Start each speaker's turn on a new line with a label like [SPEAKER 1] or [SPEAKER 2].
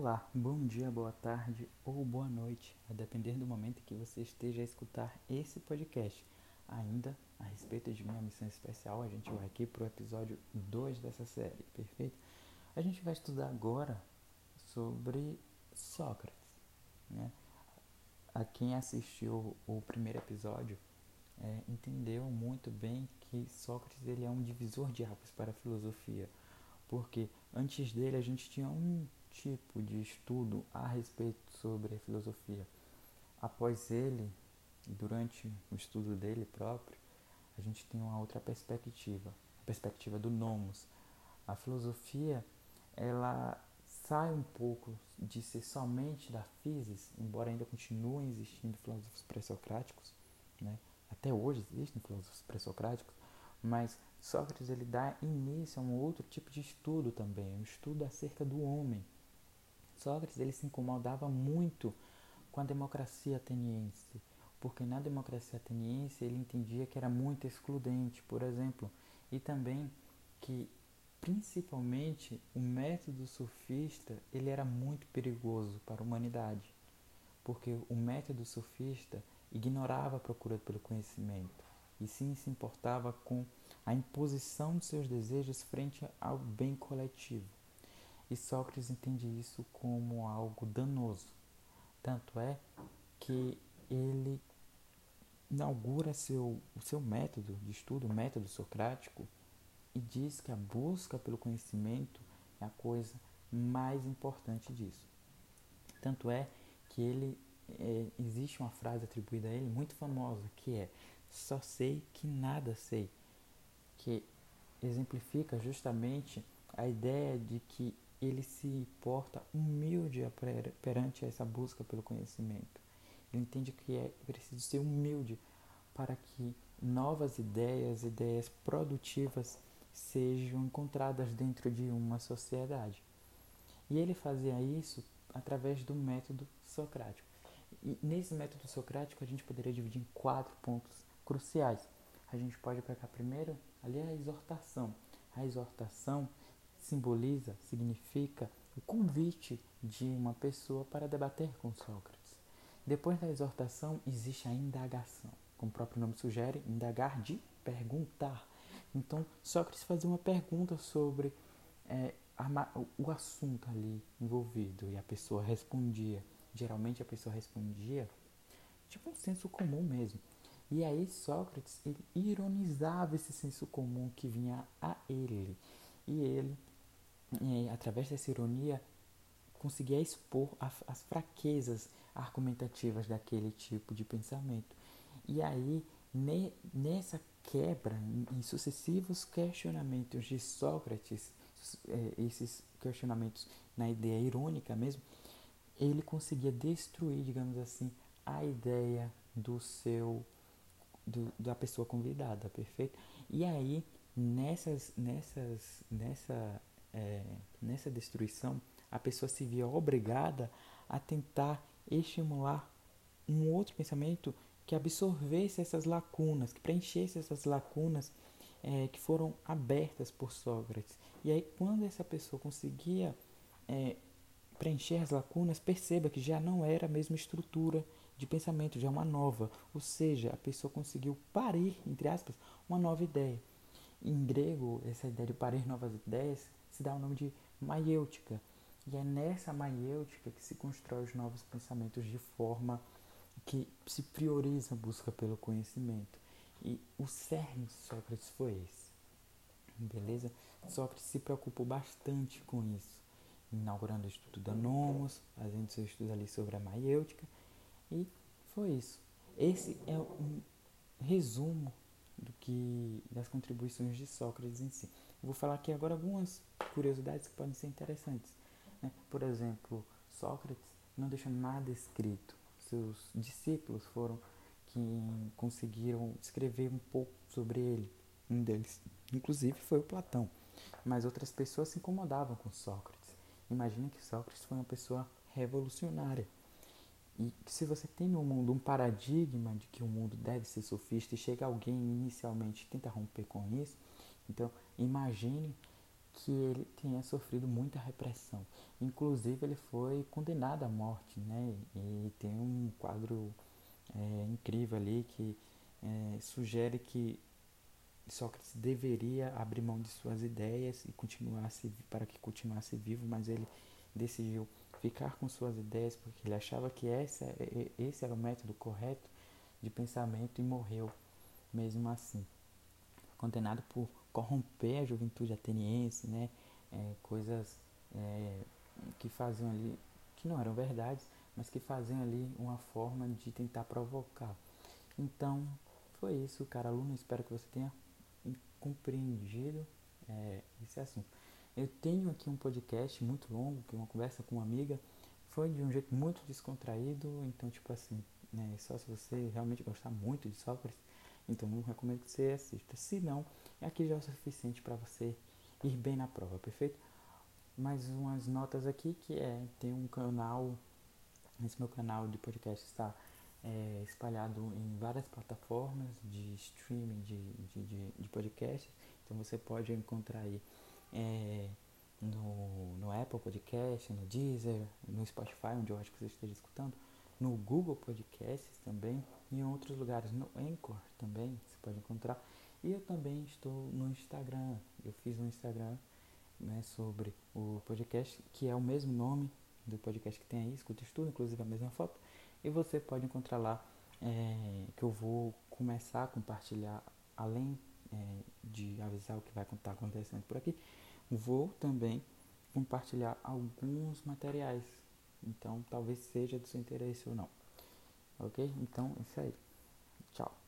[SPEAKER 1] Olá, bom dia, boa tarde ou boa noite, a depender do momento que você esteja a escutar esse podcast. Ainda a respeito de minha missão especial, a gente vai aqui para o episódio 2 dessa série, perfeito? A gente vai estudar agora sobre Sócrates. Né? A quem assistiu o primeiro episódio é, entendeu muito bem que Sócrates ele é um divisor de águas para a filosofia, porque antes dele a gente tinha um tipo de estudo a respeito sobre filosofia. Após ele, durante o estudo dele próprio, a gente tem uma outra perspectiva, a perspectiva do nomos. A filosofia, ela sai um pouco de ser somente da physis, embora ainda continuem existindo filósofos pré-socráticos, né? até hoje existem filósofos pré-socráticos, mas Sócrates ele dá início a um outro tipo de estudo também, um estudo acerca do homem. Sócrates ele se incomodava muito com a democracia ateniense, porque na democracia ateniense ele entendia que era muito excludente, por exemplo, e também que principalmente o método sofista ele era muito perigoso para a humanidade, porque o método sofista ignorava a procura pelo conhecimento e sim se importava com a imposição de seus desejos frente ao bem coletivo. E Sócrates entende isso como algo danoso. Tanto é que ele inaugura seu, o seu método de estudo, o método socrático, e diz que a busca pelo conhecimento é a coisa mais importante disso. Tanto é que ele é, existe uma frase atribuída a ele muito famosa que é só sei que nada sei, que exemplifica justamente a ideia de que ele se porta humilde perante essa busca pelo conhecimento. Ele entende que é preciso ser humilde para que novas ideias, ideias produtivas sejam encontradas dentro de uma sociedade. E ele fazia isso através do método socrático. E nesse método socrático a gente poderia dividir em quatro pontos cruciais. A gente pode pegar primeiro ali a exortação. A exortação simboliza, significa o convite de uma pessoa para debater com Sócrates. Depois da exortação existe a indagação. Como o próprio nome sugere, indagar de perguntar. Então, Sócrates fazia uma pergunta sobre é, o assunto ali envolvido e a pessoa respondia. Geralmente a pessoa respondia tipo um senso comum mesmo. E aí Sócrates ele ironizava esse senso comum que vinha a ele. E ele, é, através dessa ironia, conseguia expor a, as fraquezas argumentativas daquele tipo de pensamento. E aí, ne, nessa quebra, em sucessivos questionamentos de Sócrates, é, esses questionamentos na ideia irônica mesmo, ele conseguia destruir, digamos assim, a ideia do seu do, da pessoa convidada, perfeito? E aí nessas nessas nessa é, nessa destruição a pessoa se via obrigada a tentar estimular um outro pensamento que absorvesse essas lacunas, que preenchesse essas lacunas é, que foram abertas por Sócrates. E aí, quando essa pessoa conseguia é, preencher as lacunas, perceba que já não era a mesma estrutura de pensamento, já uma nova. Ou seja, a pessoa conseguiu parir, entre aspas, uma nova ideia. Em grego, essa ideia de parir novas ideias se dá o nome de maiêutica. E é nessa maiêutica que se constrói os novos pensamentos de forma que se prioriza a busca pelo conhecimento. E o cerne de Sócrates foi esse. Beleza? Sócrates se preocupou bastante com isso, inaugurando o estudo da Nomos, fazendo seu estudo ali sobre a maiêutica, e foi isso. Esse é um resumo do que das contribuições de Sócrates em si. Vou falar aqui agora algumas curiosidades que podem ser interessantes. Né? Por exemplo, Sócrates não deixou nada escrito. Seus discípulos foram quem conseguiram escrever um pouco sobre ele. Um deles, inclusive, foi o Platão. Mas outras pessoas se incomodavam com Sócrates. Imagina que Sócrates foi uma pessoa revolucionária. E se você tem no mundo um paradigma de que o mundo deve ser sofista e chega alguém inicialmente e tenta romper com isso, então imagine que ele tenha sofrido muita repressão. Inclusive ele foi condenado à morte, né? E tem um quadro é, incrível ali que é, sugere que Sócrates deveria abrir mão de suas ideias e continuasse para que continuasse vivo, mas ele decidiu ficar com suas ideias porque ele achava que esse, esse era o método correto de pensamento e morreu mesmo assim. Condenado por corromper a juventude ateniense, né? É, coisas é, que faziam ali, que não eram verdades, mas que faziam ali uma forma de tentar provocar. Então, foi isso, cara aluno. Espero que você tenha compreendido é, esse assunto. Eu tenho aqui um podcast muito longo, que é uma conversa com uma amiga. Foi de um jeito muito descontraído, então, tipo assim, né, só se você realmente gostar muito de Sócrates, então eu recomendo que você assista. Se não, aqui já é o suficiente para você ir bem na prova, perfeito? Mais umas notas aqui que é, tem um canal, esse meu canal de podcast está é, espalhado em várias plataformas de streaming de, de, de, de podcast. Então você pode encontrar aí é, no, no Apple Podcast, no Deezer, no Spotify, onde eu acho que você esteja escutando, no Google Podcasts também, e em outros lugares, no Anchor também você pode encontrar. E eu também estou no Instagram. Eu fiz um Instagram né, sobre o podcast, que é o mesmo nome do podcast que tem aí, Escuta Estudo, inclusive a mesma foto. E você pode encontrar lá é, que eu vou começar a compartilhar, além é, de avisar o que vai estar acontecendo por aqui, vou também compartilhar alguns materiais. Então talvez seja do seu interesse ou não. Ok? Então é isso aí. Tchau.